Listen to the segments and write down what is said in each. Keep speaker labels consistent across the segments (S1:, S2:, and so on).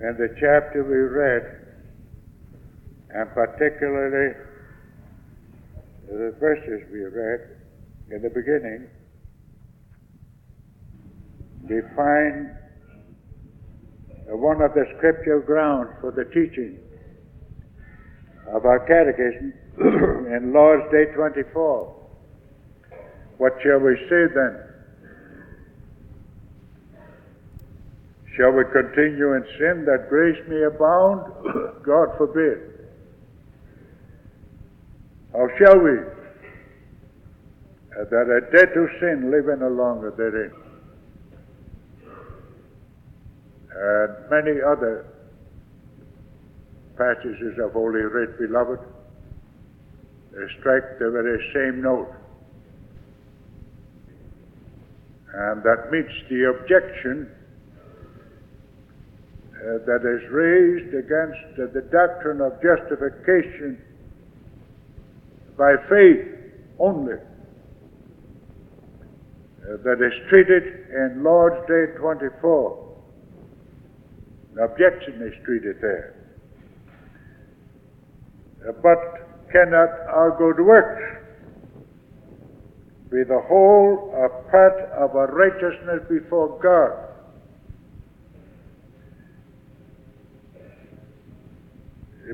S1: in the chapter we read, and particularly the verses we read in the beginning, we find one of the scriptural grounds for the teaching of our catechism in Lord's Day 24. What shall we say then? Shall we continue in sin that grace may abound? God forbid. How shall we? Uh, that are dead to sin live any longer therein. And many other passages of Holy Writ, beloved, strike the very same note. And that meets the objection uh, that is raised against uh, the doctrine of justification by faith only, uh, that is treated in Lord's Day 24. The objection is treated there. Uh, but cannot our good works be the whole or part of our righteousness before God?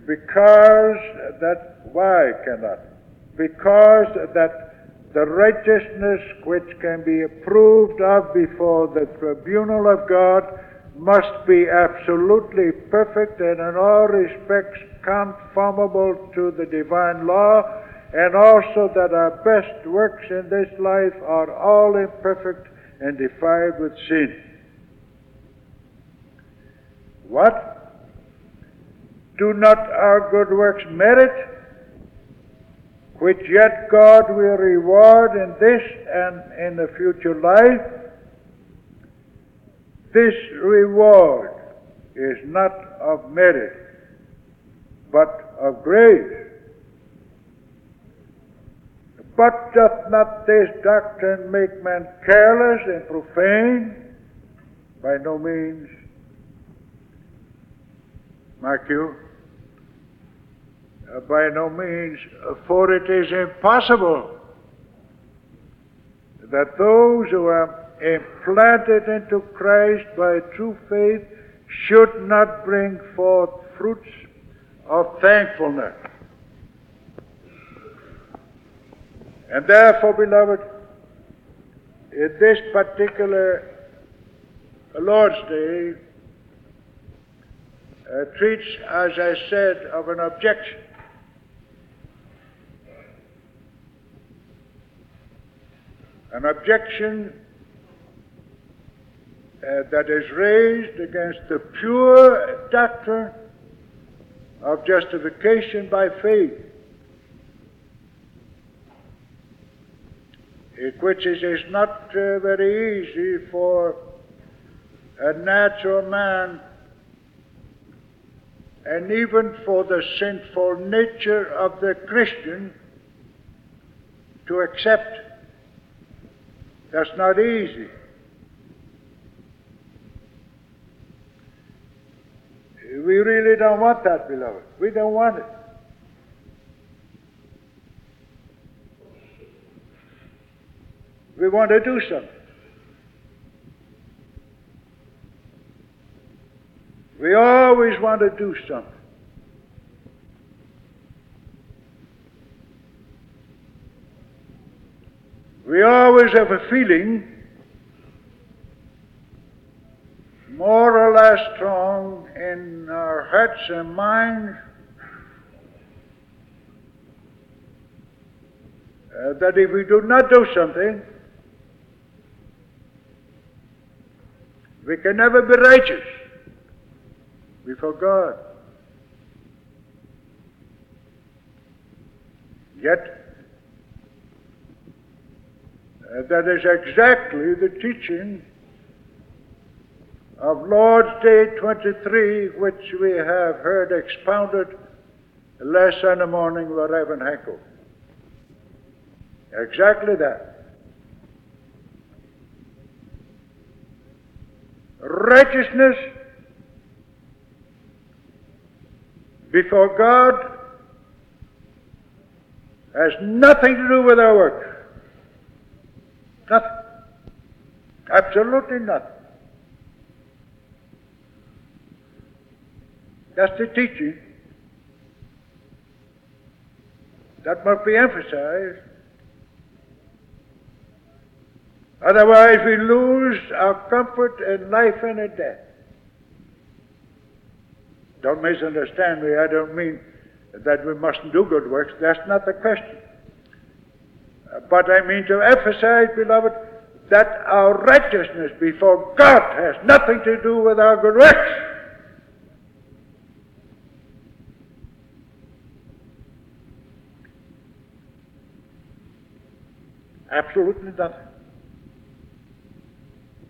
S1: Because that, why cannot? Because that the righteousness which can be approved of before the tribunal of God must be absolutely perfect and in all respects conformable to the divine law, and also that our best works in this life are all imperfect and defiled with sin. What? Do not our good works merit, which yet God will reward in this and in the future life? This reward is not of merit, but of grace. But doth not this doctrine make men careless and profane? By no means. Mark you, uh, by no means, for it is impossible that those who are implanted into Christ by true faith should not bring forth fruits of thankfulness. And therefore, beloved, in this particular Lord's Day, uh, treats, as I said, of an objection. An objection uh, that is raised against the pure doctrine of justification by faith, which is, is not uh, very easy for a natural man and even for the sinful nature of the Christian to accept. That's not easy. We really don't want that, beloved. We don't want it. We want to do something. We always want to do something. We always have a feeling more or less strong in our hearts and minds uh, that if we do not do something, we can never be righteous before God. Yet, uh, that is exactly the teaching of Lord's Day 23, which we have heard expounded last Sunday morning by Reverend Hanko. Exactly that. Righteousness before God has nothing to do with our work. Nothing. Absolutely nothing. That's the teaching. That must be emphasized. Otherwise, we lose our comfort in life and in death. Don't misunderstand me. I don't mean that we mustn't do good works. That's not the question. But I mean to emphasize, beloved, that our righteousness before God has nothing to do with our good works. Absolutely nothing.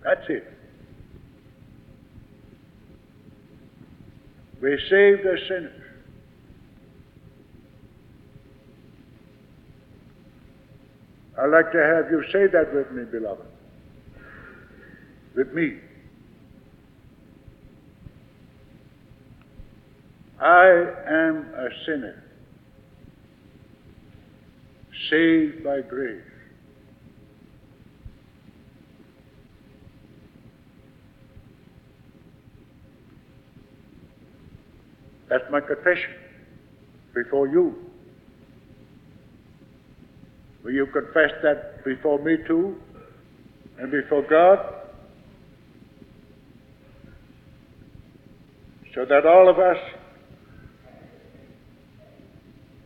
S1: That's it. We saved as sinners. I'd like to have you say that with me, beloved. With me. I am a sinner, saved by grace. That's my confession before you. Will you confess that before me too and before God? So that all of us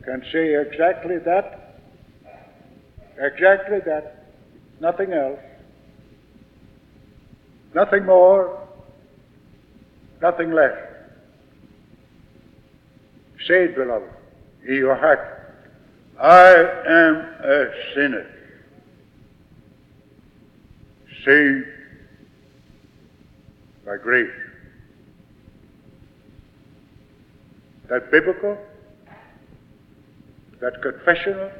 S1: can say exactly that, exactly that, nothing else, nothing more, nothing less. Say it, beloved, in your heart. I am a sinner, saved by grace. That biblical, that confessional,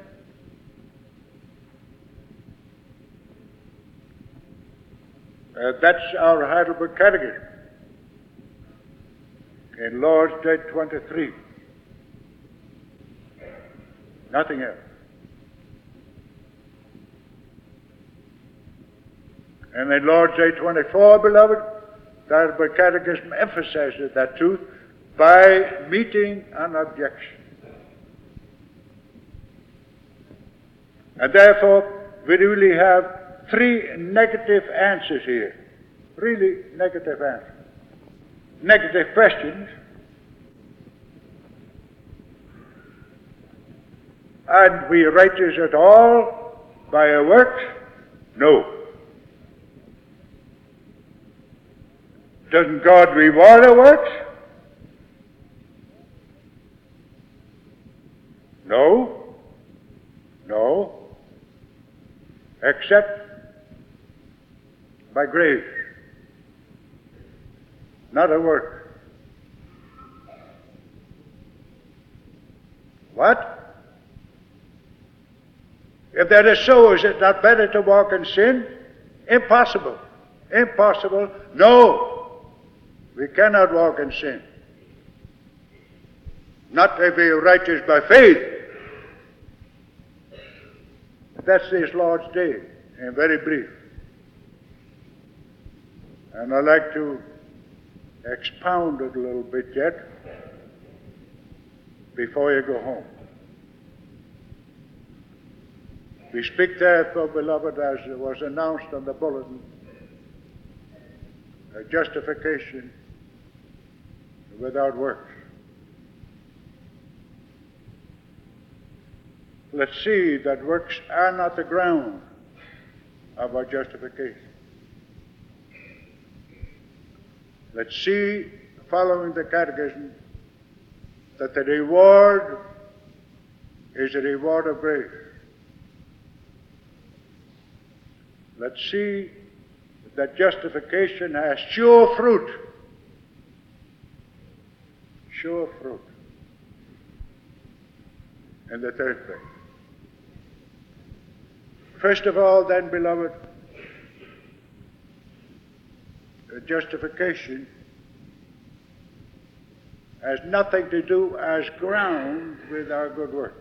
S1: uh, that's our Heidelberg Catechism in Lord's Day 23. Nothing else. And in Lord's Day 24, beloved, that Catechism emphasizes that truth by meeting an objection. And therefore, we really have three negative answers here. Really negative answers. Negative questions Are we righteous at all by our works? No. Doesn't God reward our works? No. No. Except by grace. Not a work. What? If that is so, is it not better to walk in sin? Impossible. Impossible. No. We cannot walk in sin. Not if we are righteous by faith. That's this Lord's Day, and very brief. And I'd like to expound it a little bit yet before you go home. We speak therefore, beloved, as was announced on the bulletin, a justification without works. Let's see that works are not the ground of our justification. Let's see, following the Catechism, that the reward is a reward of grace. Let's see that justification has sure fruit. Sure fruit. And the third thing. First of all, then, beloved, justification has nothing to do as ground with our good works.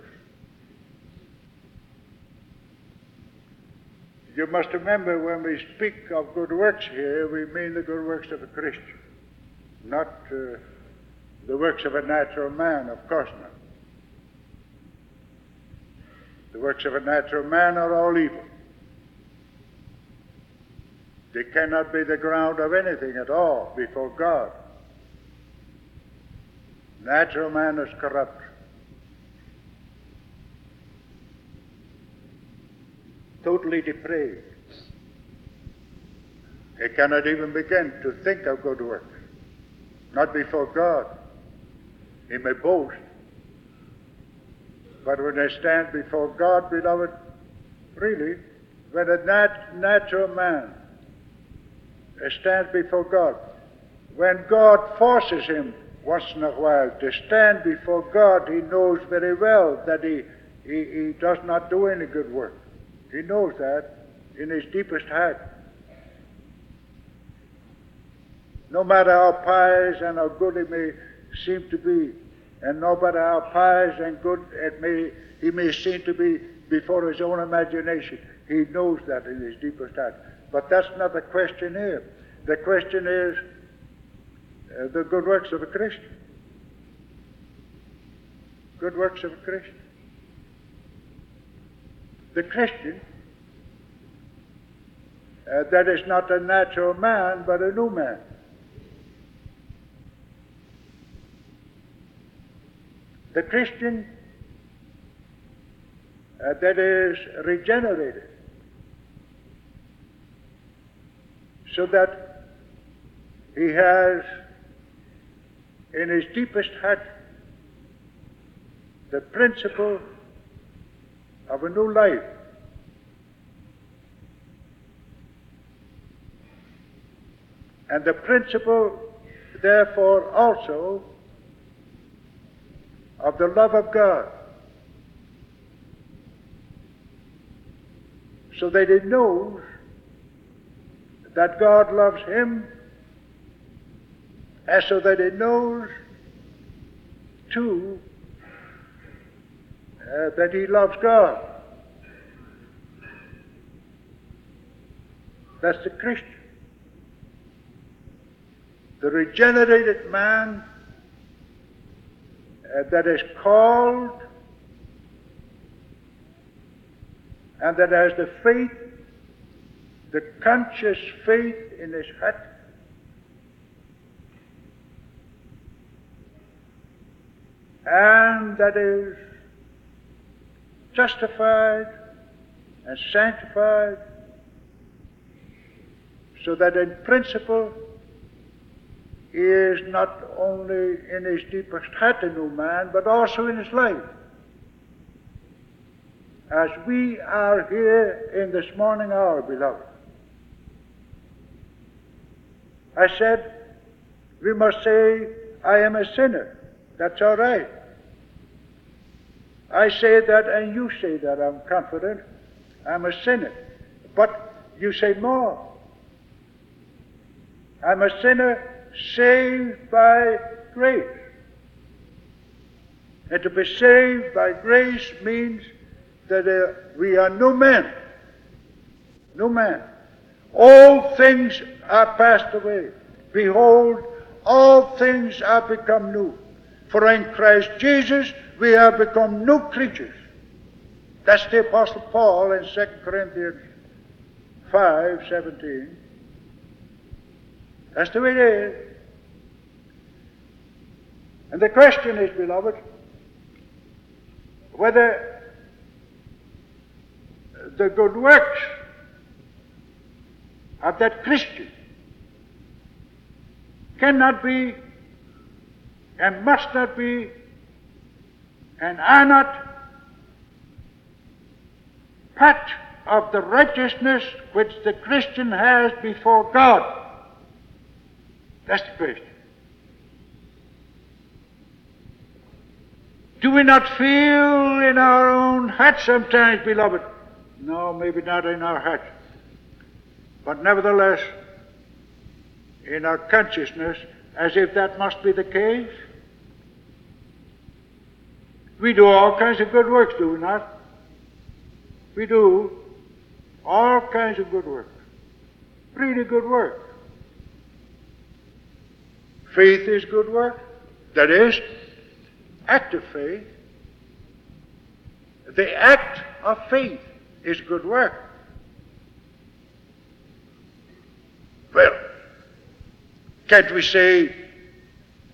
S1: You must remember when we speak of good works here, we mean the good works of a Christian, not uh, the works of a natural man, of course not. The works of a natural man are all evil. They cannot be the ground of anything at all before God. Natural man is corrupt. Totally depraved. He cannot even begin to think of good works. Not before God. He may boast. But when they stand before God, beloved, really, when a nat- natural man stands before God, when God forces him once in a while to stand before God, he knows very well that he, he, he does not do any good work. He knows that in his deepest heart. No matter how pious and how good he may seem to be, and no matter how pious and good it may, he may seem to be before his own imagination, he knows that in his deepest heart. But that's not the question here. The question is uh, the good works of a Christian. Good works of a Christian. The Christian uh, that is not a natural man, but a new man. The Christian uh, that is regenerated, so that he has in his deepest heart the principle of a new life. And the principle, therefore, also of the love of God. So that he knows that God loves him, and so that he knows, too, uh, that he loves God. That's the Christian. The regenerated man uh, that is called and that has the faith, the conscious faith in his heart, and that is justified and sanctified, so that in principle he is not only in his deepest heart a new man, but also in his life. As we are here in this morning hour, beloved, I said, we must say, I am a sinner. That's all right. I say that and you say that, I'm confident. I'm a sinner. But you say more. I'm a sinner saved by grace. And to be saved by grace means that uh, we are no men. No man. All things are passed away. Behold, all things are become new. For in Christ Jesus we have become new creatures. That's the Apostle Paul in 2 Corinthians 5 17. That's the way it is. And the question is, beloved, whether the good works of that Christian cannot be and must not be and are not part of the righteousness which the Christian has before God. That's the question. Do we not feel in our own hearts sometimes, beloved? No, maybe not in our hearts. But nevertheless, in our consciousness, as if that must be the case. We do all kinds of good works, do we not? We do all kinds of good work. Really good work. Faith is good work. That is, active faith. The act of faith is good work. Well, can't we say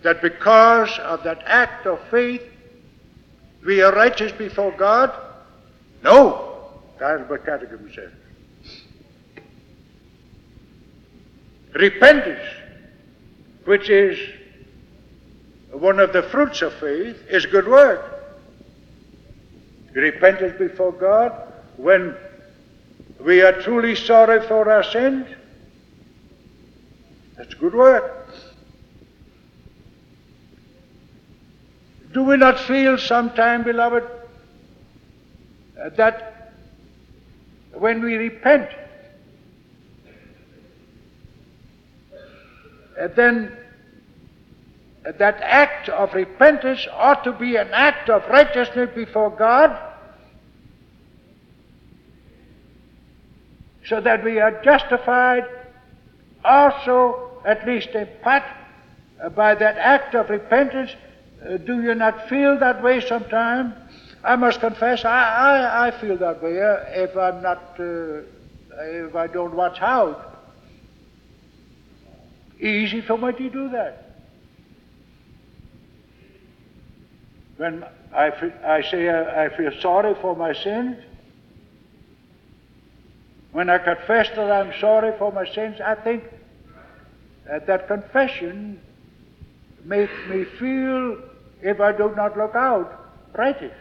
S1: that because of that act of faith, we are righteous before God? No, what Catechism says. Repentance, which is one of the fruits of faith, is good work. Repentance before God when we are truly sorry for our sins. That's good work. Do we not feel sometime, beloved, uh, that when we repent, uh, then uh, that act of repentance ought to be an act of righteousness before God, so that we are justified also, at least in part, by that act of repentance. Uh, do you not feel that way sometimes? I must confess, I, I, I feel that way uh, if I'm not, uh, if I don't watch out. Easy for me to do that. When I, I say I, I feel sorry for my sins, when I confess that I'm sorry for my sins, I think that, that confession makes me feel, if I do not look out, righteous.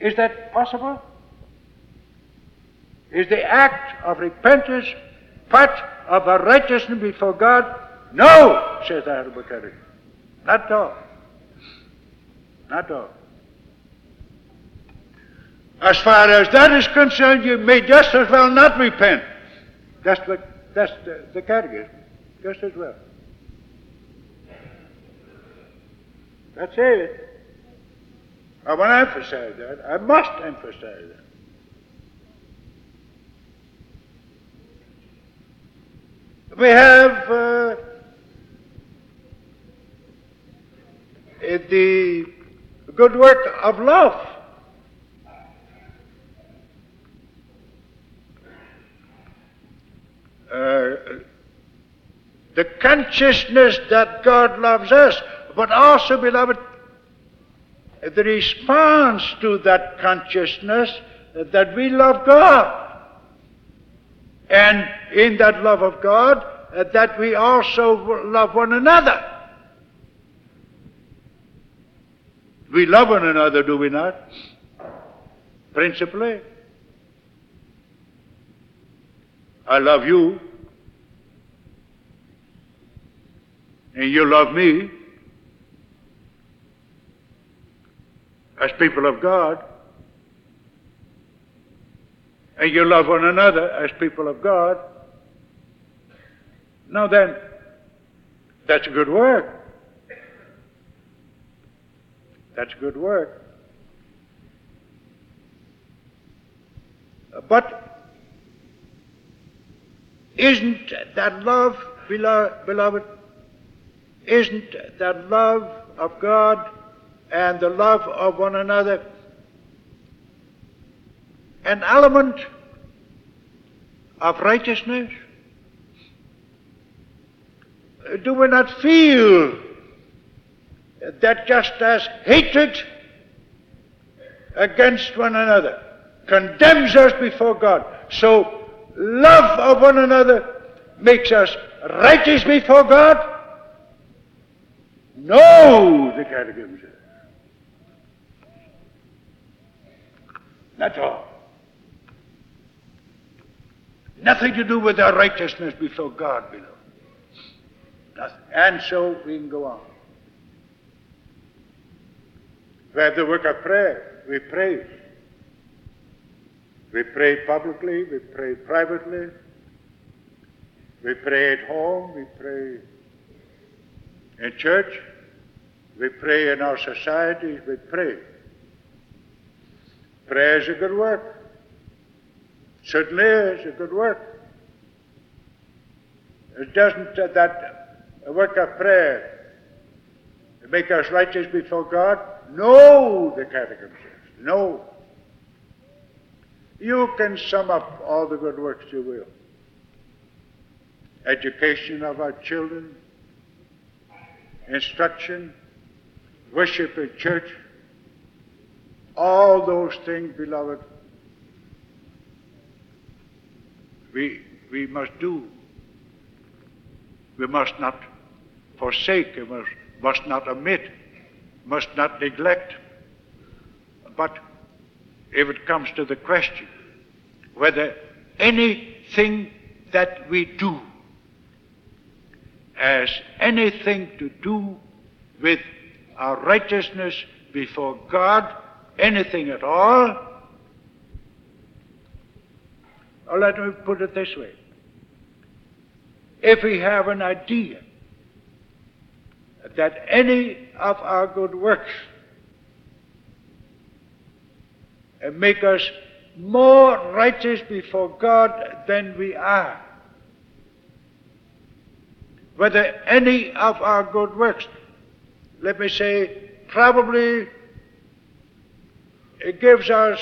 S1: Is that possible? Is the act of repentance part of a righteousness before God? No, says the Catechism. Not at all. Not at all. As far as that is concerned, you may just as well not repent. That's what that's the, the catechism, just as well. That's it. I want to emphasize that. I must emphasize that. We have uh, the good work of love. Uh, the consciousness that God loves us, but also, beloved, the response to that consciousness that we love God. And in that love of God, that we also love one another. We love one another, do we not? Principally. I love you, and you love me as people of God, and you love one another as people of God. Now then, that's good work. That's good work. But isn't that love, beloved, isn't that love of God and the love of one another an element of righteousness? Do we not feel that just as hatred against one another condemns us before God, so love of one another makes us righteous before God? No, the Catechism says. That's all. Nothing to do with our righteousness before God, beloved. Nothing. And so we can go on. We have the work of prayer. We pray. We pray publicly, we pray privately, we pray at home, we pray in church, We pray in our societies, we pray. Prayer is a good work. Certainly is a good work. It doesn't uh, that work of prayer make us righteous before God? No, the Catechism says. No. You can sum up all the good works you will. Education of our children, instruction, worship in church, all those things, beloved, we, we must do. We must not forsake, we must, must not omit, must not neglect. But if it comes to the question whether anything that we do has anything to do with our righteousness before God, anything at all, or let me put it this way. If we have an idea that any of our good works make us more righteous before God than we are, whether any of our good works, let me say, probably it gives us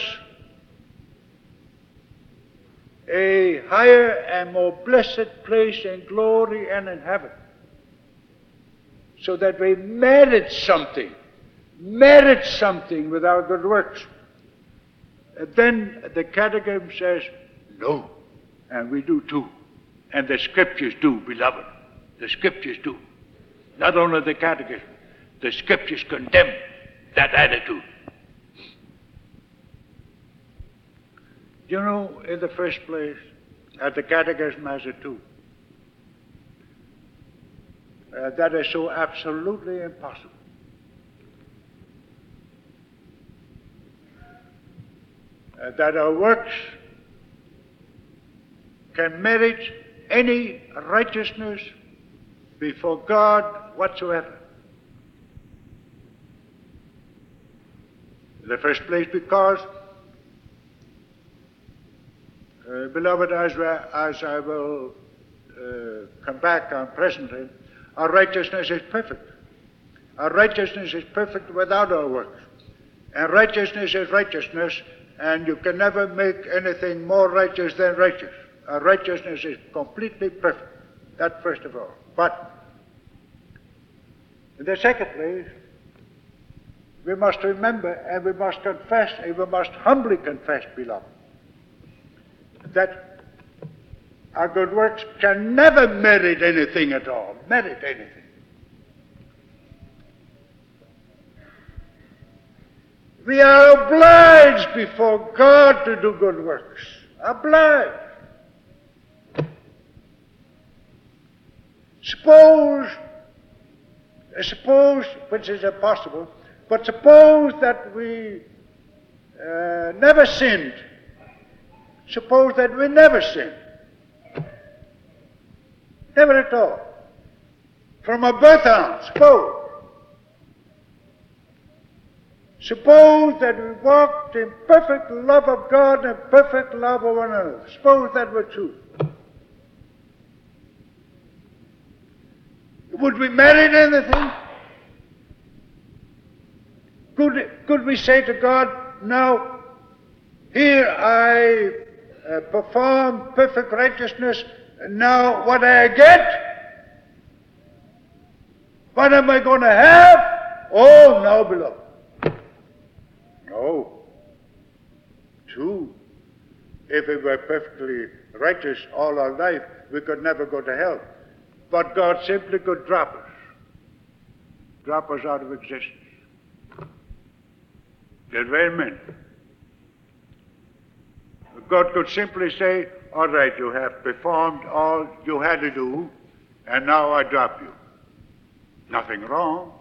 S1: a higher and more blessed place in glory and in heaven. So that we merit something, merit something with our good works. And then the Catechism says, no. And we do too. And the Scriptures do, beloved. The Scriptures do. Not only the Catechism, the Scriptures condemn that attitude. You know, in the first place, at the Catechism has it too. Uh, that is so absolutely impossible. Uh, that our works can merit any righteousness before God whatsoever. In the first place, because uh, beloved, as, as, I will uh, come back on presently, our righteousness is perfect. Our righteousness is perfect without our works. And righteousness is righteousness, and you can never make anything more righteous than righteous. Our righteousness is completely perfect. That first of all. But, in the second place, we must remember and we must confess and we must humbly confess, beloved, that our good works can never merit anything at all, merit anything. We are obliged before God to do good works. Obliged. Suppose, suppose, which is impossible, but suppose that we uh, never sinned Suppose that we never sin. Never at all. From our birth on, suppose. Suppose that we walked in perfect love of God and perfect love of one another. Suppose that were true. Would we merit anything? Could, could we say to God, now, here I uh, perform perfect righteousness. Now, what I get? What am I going to have? Oh, no, beloved. No. True. If we were perfectly righteous all our life, we could never go to hell. But God simply could drop us. Drop us out of existence. Just very minute. God could simply say, All right, you have performed all you had to do, and now I drop you. Nothing wrong.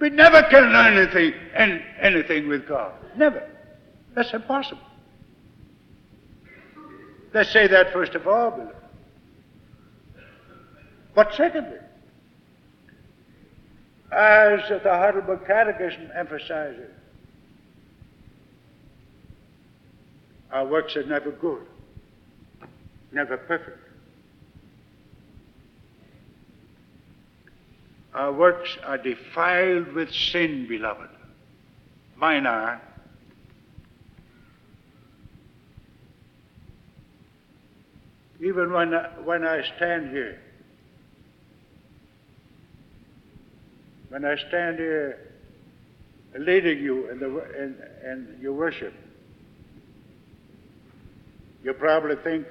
S1: We never can learn anything, anything with God. Never. That's impossible. Let's say that first of all, beloved. But secondly, as the Heidelberg Catechism emphasizes. Our works are never good, never perfect. Our works are defiled with sin, beloved. Mine are. Even when I, when I stand here, when I stand here leading you in, the, in, in your worship, you probably think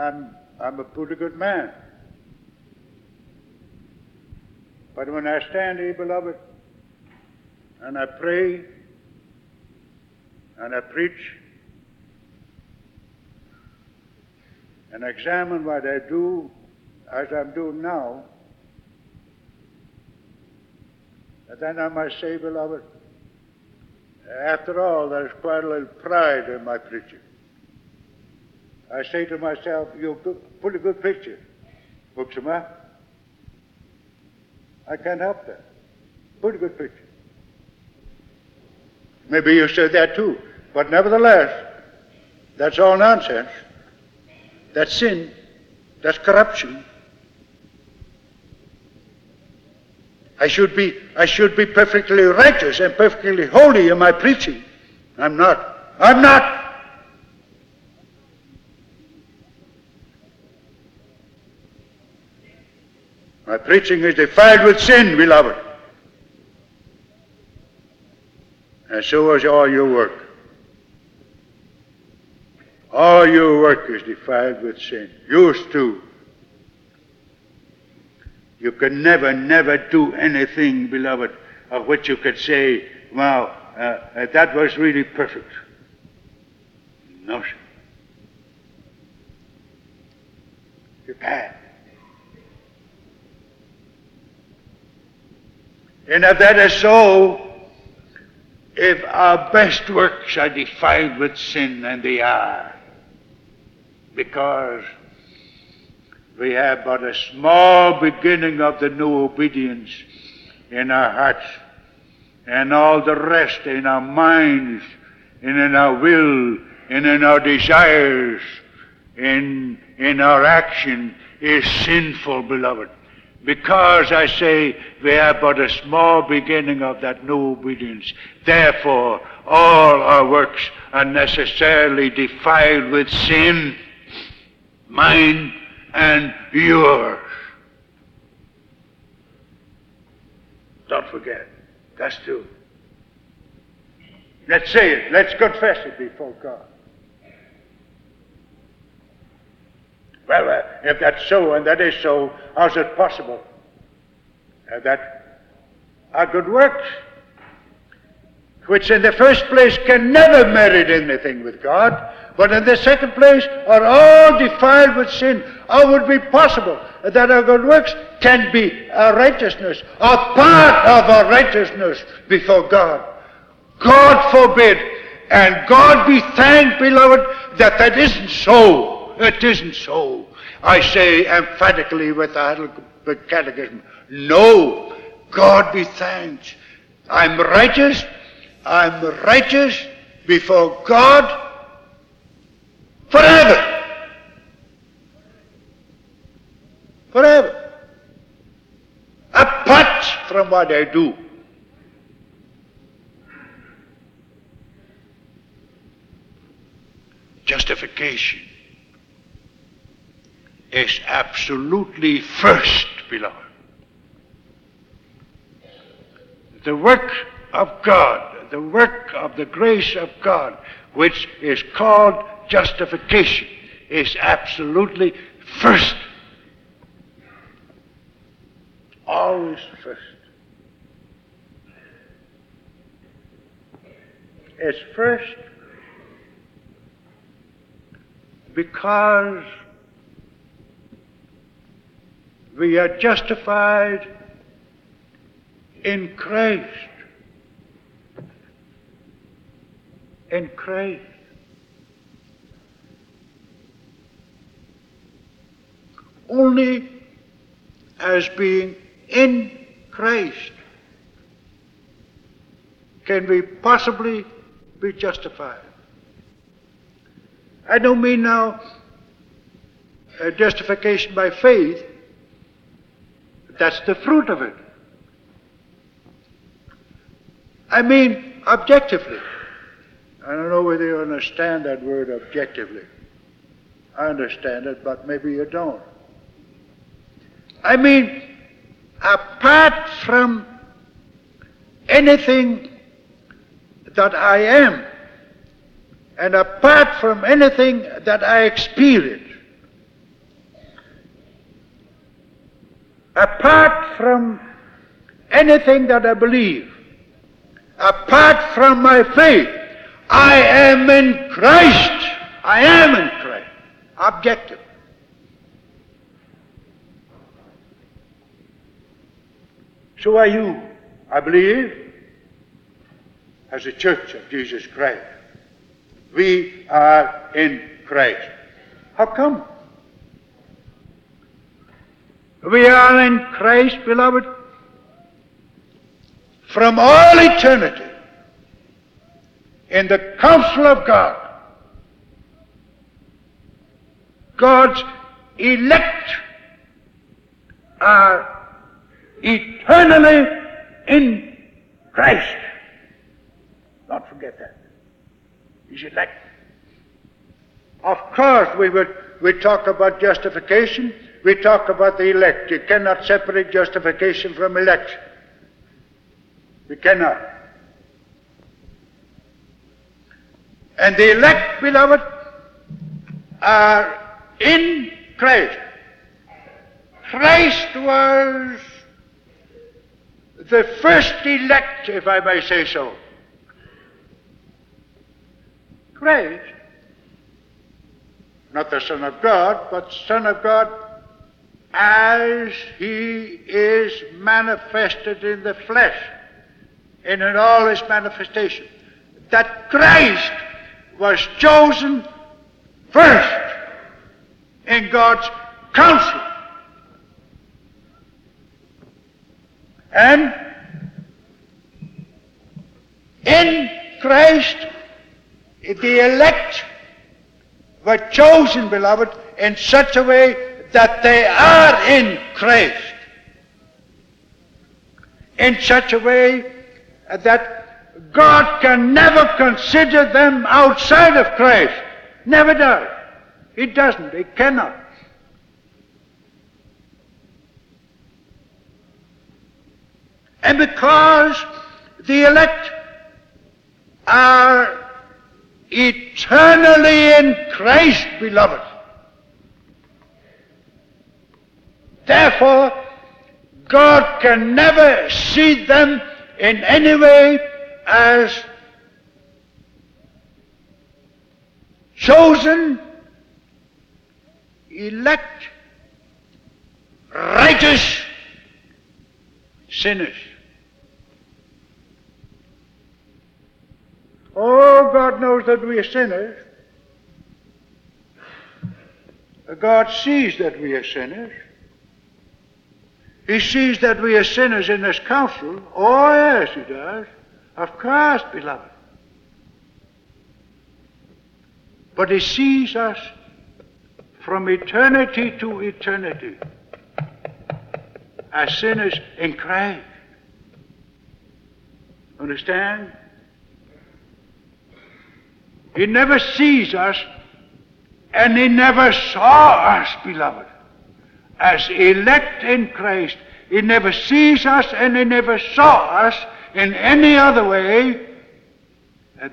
S1: I'm, I'm a pretty good man. But when I stand here, beloved, and I pray and I preach and examine what I do as I'm doing now, then I must say, beloved, after all, there's quite a little pride in my preaching. I say to myself, you put a good picture, Hoeksema. I can't help that. Put a good picture. Maybe you said that too. But nevertheless, that's all nonsense. That's sin. That's corruption. I should be, I should be perfectly righteous and perfectly holy in my preaching. I'm not. I'm not. My preaching is defiled with sin, beloved. And so is all your work. All your work is defiled with sin. Yours too. You can never, never do anything, beloved, of which you could say, wow, uh, uh, that was really perfect. No, sir. You can't. And if that is so, if our best works are defiled with sin, and they are, because we have but a small beginning of the new obedience in our hearts, and all the rest in our minds, and in our will, and in our desires, in, in our action is sinful, beloved. Because I say we have but a small beginning of that new obedience. Therefore, all our works are necessarily defiled with sin, mine and yours. Don't forget. That's true. Let's say it. Let's confess it before God. Well, uh, if that's so, and that is so, how's it possible uh, that our good works, which in the first place can never merit anything with God, but in the second place are all defiled with sin, how would it be possible that our good works can be our righteousness, a part of our righteousness before God? God forbid, and God be thanked, beloved, that that isn't so. It isn't so. I say emphatically with the Heidelberg Catechism, no, God be thanked. I'm righteous, I'm righteous before God forever. Forever. Apart from what I do. Justification is absolutely first, beloved. The work of God, the work of the grace of God, which is called justification, is absolutely first. Always first. It's first because we are justified in Christ. In Christ. Only as being in Christ can we possibly be justified. I don't mean now uh, justification by faith. That's the fruit of it. I mean objectively. I don't know whether you understand that word objectively. I understand it, but maybe you don't. I mean, apart from anything that I am, and apart from anything that I experience, apart from anything that I believe, apart from my faith, I am in Christ. I am in Christ. Objective. So are you, I believe, as a church of Jesus Christ. We are in Christ. How come? We are in Christ, beloved, from all eternity in the counsel of God. God's elect are eternally in Christ. Don't forget that. He's elect. Of course, we would we talk about justification. We talk about the elect. You cannot separate justification from election. We cannot. And the elect, beloved, are in Christ. Christ was the first elect, if I may say so. Christ, not the Son of God, but Son of God as He is manifested in the flesh in all His manifestation. That Christ was chosen first in God's counsel. And in Christ, the elect were chosen, beloved, in such a way that they are in Christ. In such a way that God can never consider them outside of Christ. Never does. He doesn't. He cannot. And because the elect are eternally in Christ, beloved, therefore God can never see them in any way as chosen, elect, righteous sinners. Oh, God knows that we are sinners. God sees that we are sinners. He sees that we are sinners in this counsel. Oh, yes, He does. Of course, beloved. But He sees us from eternity to eternity as sinners in Christ. Understand? He never sees us, and He never saw us, beloved, as elect in Christ. He never sees us, and He never saw us in any other way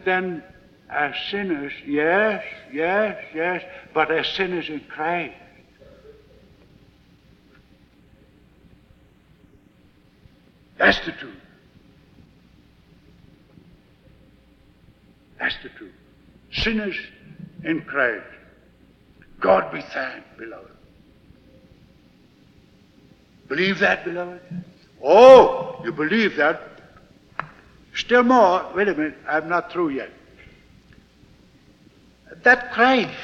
S1: than as sinners. Yes, yes, yes, but as sinners in Christ. That's the truth. That's the truth sinners in Christ. God be thanked, beloved. Believe that, beloved? Oh, you believe that? Still more, wait a minute, I'm not through yet. That Christ,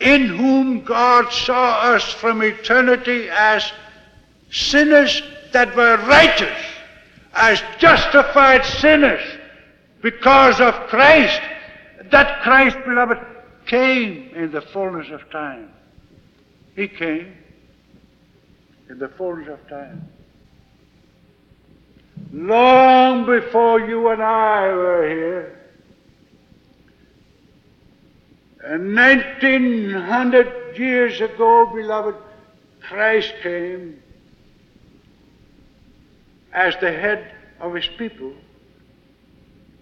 S1: in whom God saw us from eternity as sinners that were righteous as justified sinners because of Christ. That Christ, beloved, came in the fullness of time. He came in the fullness of time. Long before you and I were here, and 1900 years ago, beloved, Christ came as the head of his people,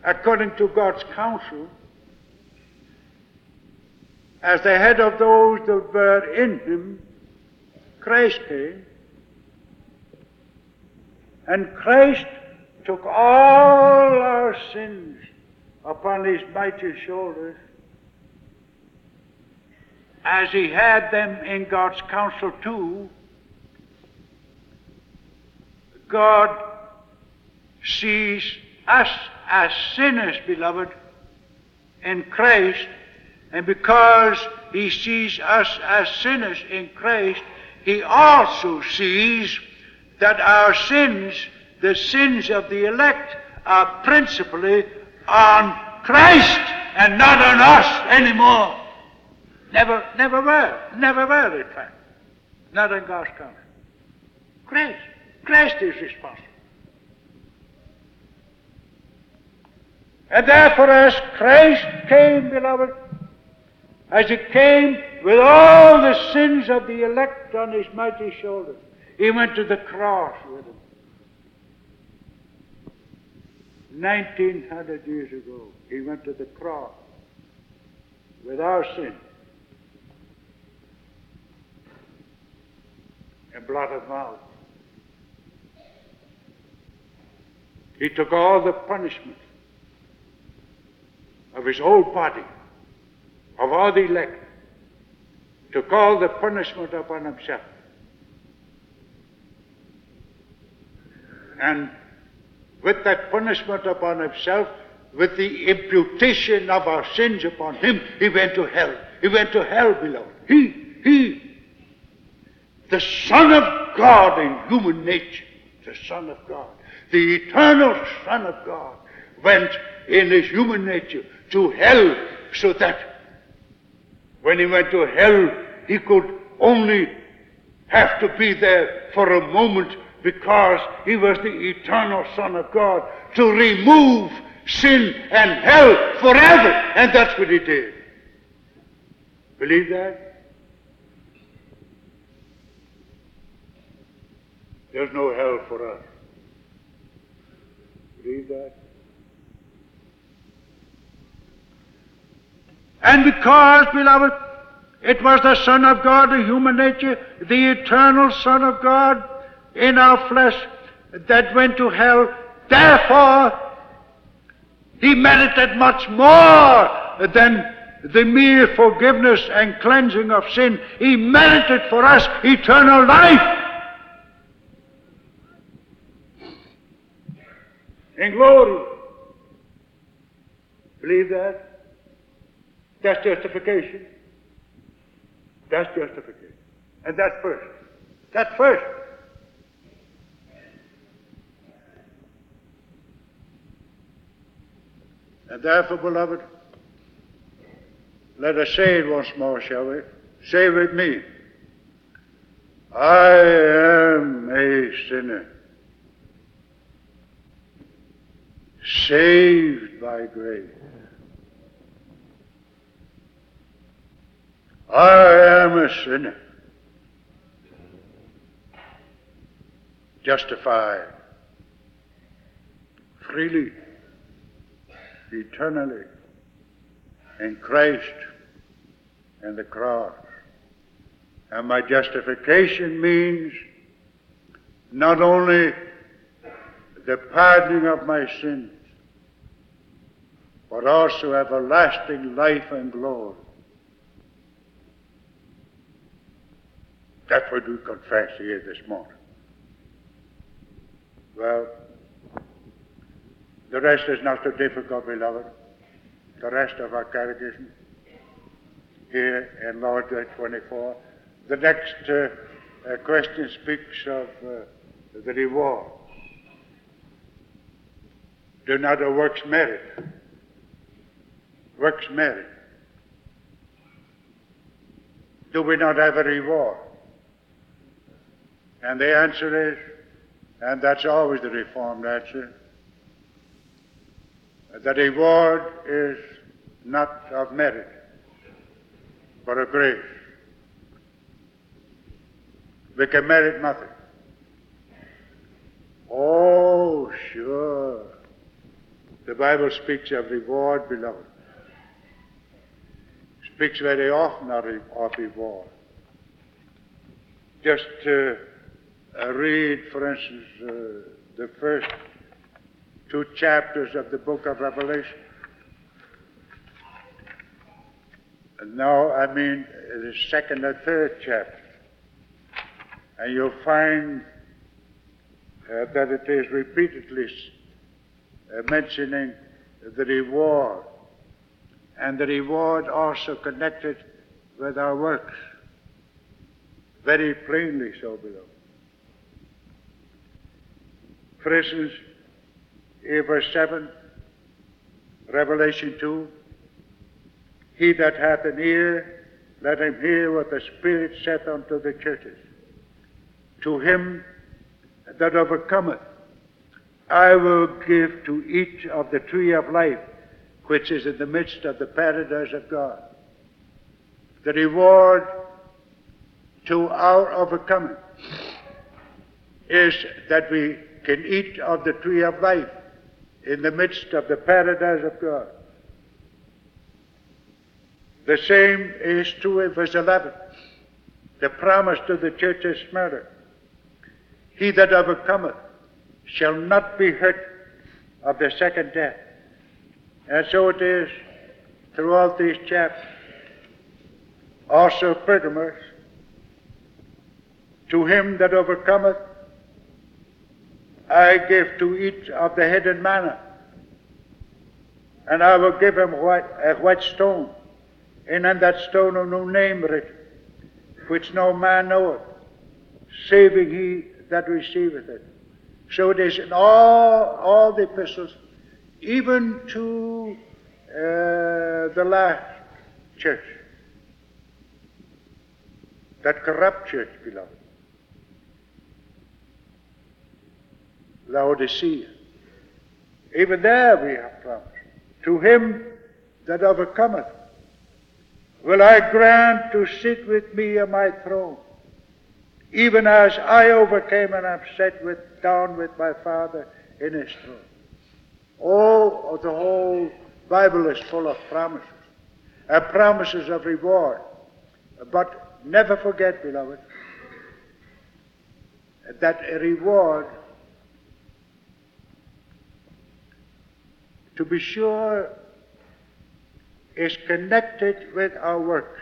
S1: according to God's counsel, as the head of those that were in him, Christ came. And Christ took all our sins upon his mighty shoulders as he had them in God's counsel too. God sees us as sinners, beloved, in Christ, and because he sees us as sinners in Christ, he also sees that our sins, the sins of the elect, are principally on Christ and not on us anymore. Never, never were. Never were, in fact. Not in God's counsel. Christ. Christ is responsible. And therefore, as Christ came, beloved, as he came with all the sins of the elect on his mighty shoulders, he went to the cross with them. 1900 years ago, he went to the cross with our sin and blotted them out. He took all the punishment of his whole body, of all the elect, to call the punishment upon himself. And with that punishment upon himself, with the imputation of our sins upon him, he went to hell. He went to hell, beloved. He, he, the Son of God in human nature, the Son of God, the eternal Son of God, went in his human nature to hell so that when he went to hell, he could only have to be there for a moment because he was the eternal Son of God to remove sin and hell forever. And that's what he did. Believe that? There's no hell for us. Believe that? And because, beloved, it was the Son of God, the human nature, the eternal Son of God in our flesh that went to hell, therefore, he merited much more than the mere forgiveness and cleansing of sin. He merited for us eternal life. In glory. Believe that? That's justification. That's justification. And that's first. That's first. And therefore, beloved, let us say it once more, shall we? Say with me, I am a sinner, saved by grace. I am a sinner, justified freely, eternally in Christ and the cross. And my justification means not only the pardoning of my sins, but also everlasting life and glory. That's what we confess here this morning. Well, the rest is not so difficult, beloved. The rest of our catechism here in Lord Day 24. The next uh, a question speaks of uh, the reward. Do not the works merit? Works merit. Do we not have a reward? And the answer is, and that's always the Reformed answer, the reward is not of merit, but of grace. We can merit nothing. Oh, sure. The Bible speaks of reward, beloved. Speaks very often of reward. Just to uh, read, for instance, uh, the first two chapters of the book of Revelation. Now, I mean the second or third chapter. And you'll find uh, that it is repeatedly uh, mentioning the reward, and the reward also connected with our works. Very plainly so, beloved. For instance, in verse 7, Revelation 2, He that hath an ear, let him hear what the Spirit saith unto the churches. To him that overcometh, I will give to each of the tree of life, which is in the midst of the paradise of God. The reward to our overcoming is that we can eat of the tree of life in the midst of the paradise of God. The same is true in verse 11. The promise to the church is Smyrna. He that overcometh shall not be hurt of the second death. And so it is throughout these chapters. Also Pergamos, to him that overcometh I give to each of the hidden manna. And I will give him a white stone, and on that stone a new name written, which no man knoweth, saving he that receiveth it. So it is in all, all the epistles, even to uh, the last church, that corrupt church, beloved. Laodicea. Even there we have promise. To him that overcometh will I grant to sit with me on my throne, even as I overcame and am set with, down with my Father in his throne. All of the whole Bible is full of promises, and promises of reward. But never forget, beloved, that a reward to be sure, is connected with our work.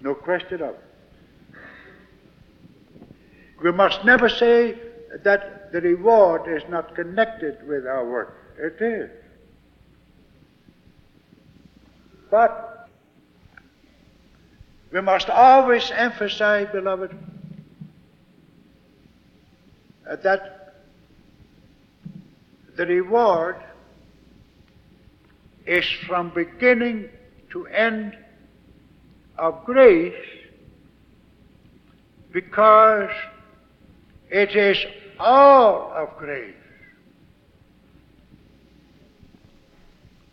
S1: No question of it. We must never say that the reward is not connected with our work. It is. But we must always emphasize, beloved, that the reward is from beginning to end of grace because it is all of grace.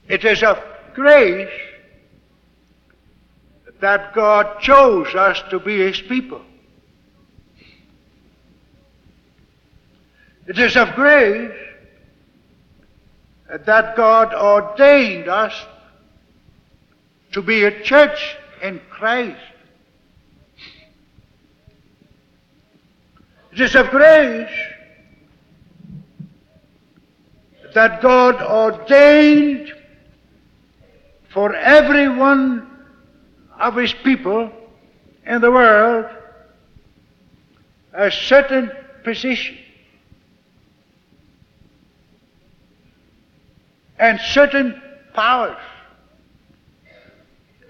S1: It is of grace that God chose us to be His people. It is of grace that God ordained us to be a church in Christ. It is of grace that God ordained for every one of His people in the world a certain position. And certain powers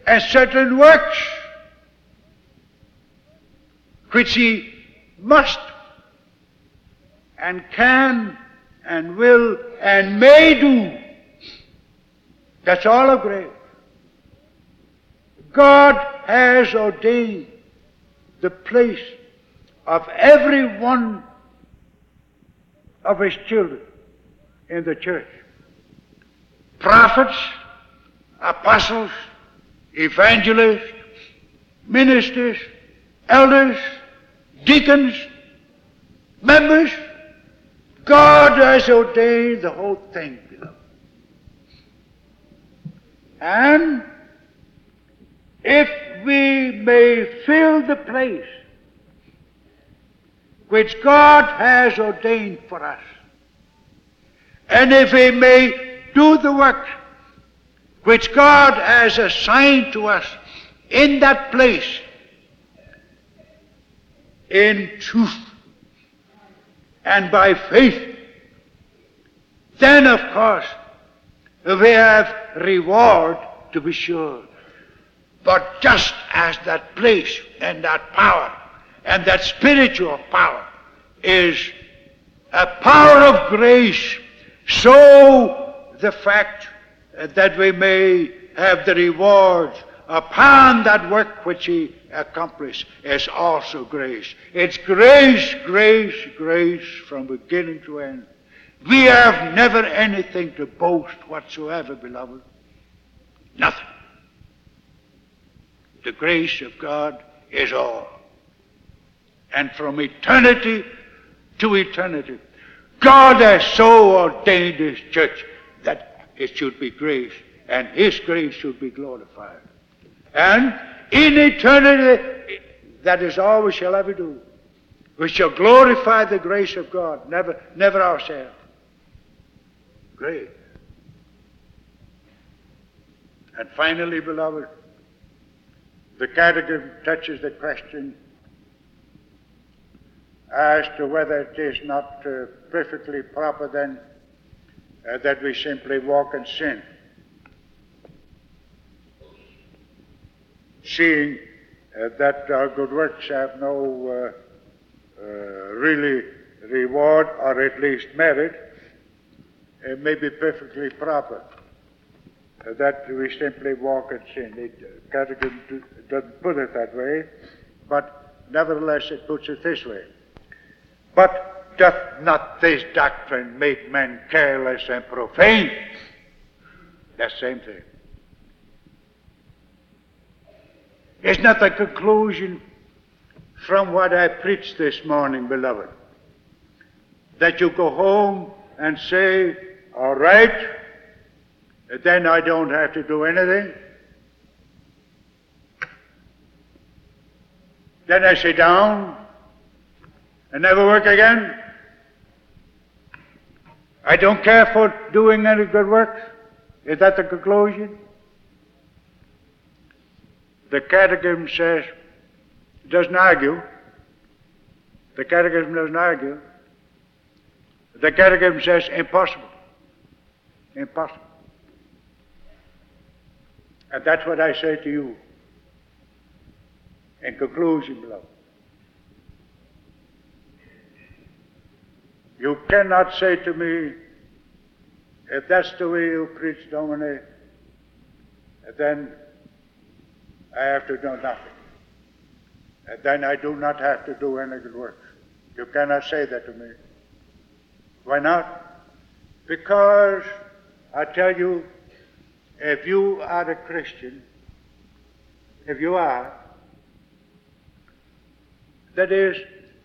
S1: and certain works which he must and can and will and may do. That's all of grace. God has ordained the place of every one of his children in the church. Prophets, apostles, evangelists, ministers, elders, deacons, members. God has ordained the whole thing, beloved. And if we may fill the place which God has ordained for us, and if we may do the work which God has assigned to us in that place, in truth and by faith, then of course we have reward to be sure. But just as that place and that power and that spiritual power is a power of grace, so the fact uh, that we may have the reward upon that work which he accomplished is also grace. It's grace, grace, grace from beginning to end. We have never anything to boast whatsoever, beloved. Nothing. The grace of God is all. And from eternity to eternity, God has so ordained His church it should be grace, and His grace should be glorified. And in eternity, that is all we shall ever do. We shall glorify the grace of God, never, never ourselves. Grace. And finally, beloved, the Catechism touches the question as to whether it is not uh, perfectly proper then uh, that we simply walk in sin. Seeing uh, that our good works have no uh, uh, really reward or at least merit, it may be perfectly proper that we simply walk in sin. It, Catechism doesn't put it that way, but nevertheless it puts it this way. But doth not this doctrine make men careless and profane? That same thing. Is not the conclusion from what I preached this morning, beloved, that you go home and say, all right, then I don't have to do anything. Then I sit down and never work again. I don't care for doing any good work. Is that the conclusion? The Catechism says, doesn't argue. The Catechism doesn't argue. The Catechism says impossible. Impossible. And that's what I say to you. In conclusion, beloved. You cannot say to me, if that's the way you preach, Domine, then I have to do nothing. And then I do not have to do any good work. You cannot say that to me. Why not? Because I tell you, if you are a Christian, if you are, that is,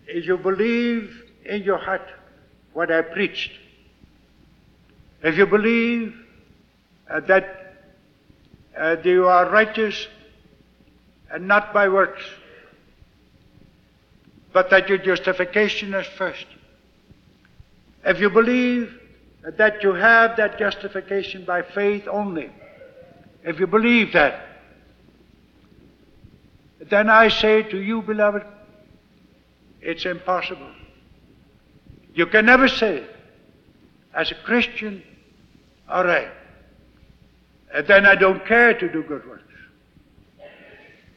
S1: if you believe in your heart what I preached, if you believe uh, that uh, you are righteous and not by works, but that your justification is first, if you believe that you have that justification by faith only, if you believe that, then I say to you, beloved, it's impossible. You can never say, as a Christian, all right, and then I don't care to do good works.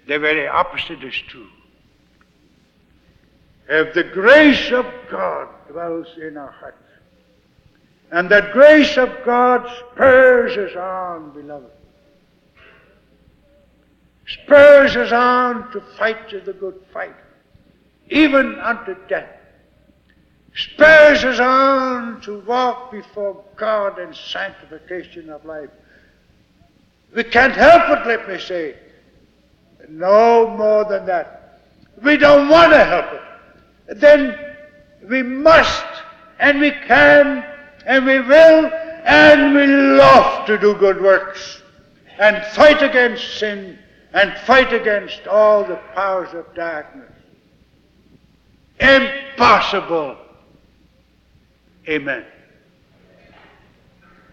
S1: The very opposite is true. if the grace of God dwells in our hearts, and that grace of God spurs us on, beloved, spurs us on to fight the good fight, even unto death, spurs us on to walk before God in sanctification of life. We can't help it, let me say. No more than that. We don't want to help it. Then we must, and we can, and we will, and we love to do good works, and fight against sin, and fight against all the powers of darkness. Impossible. Amen.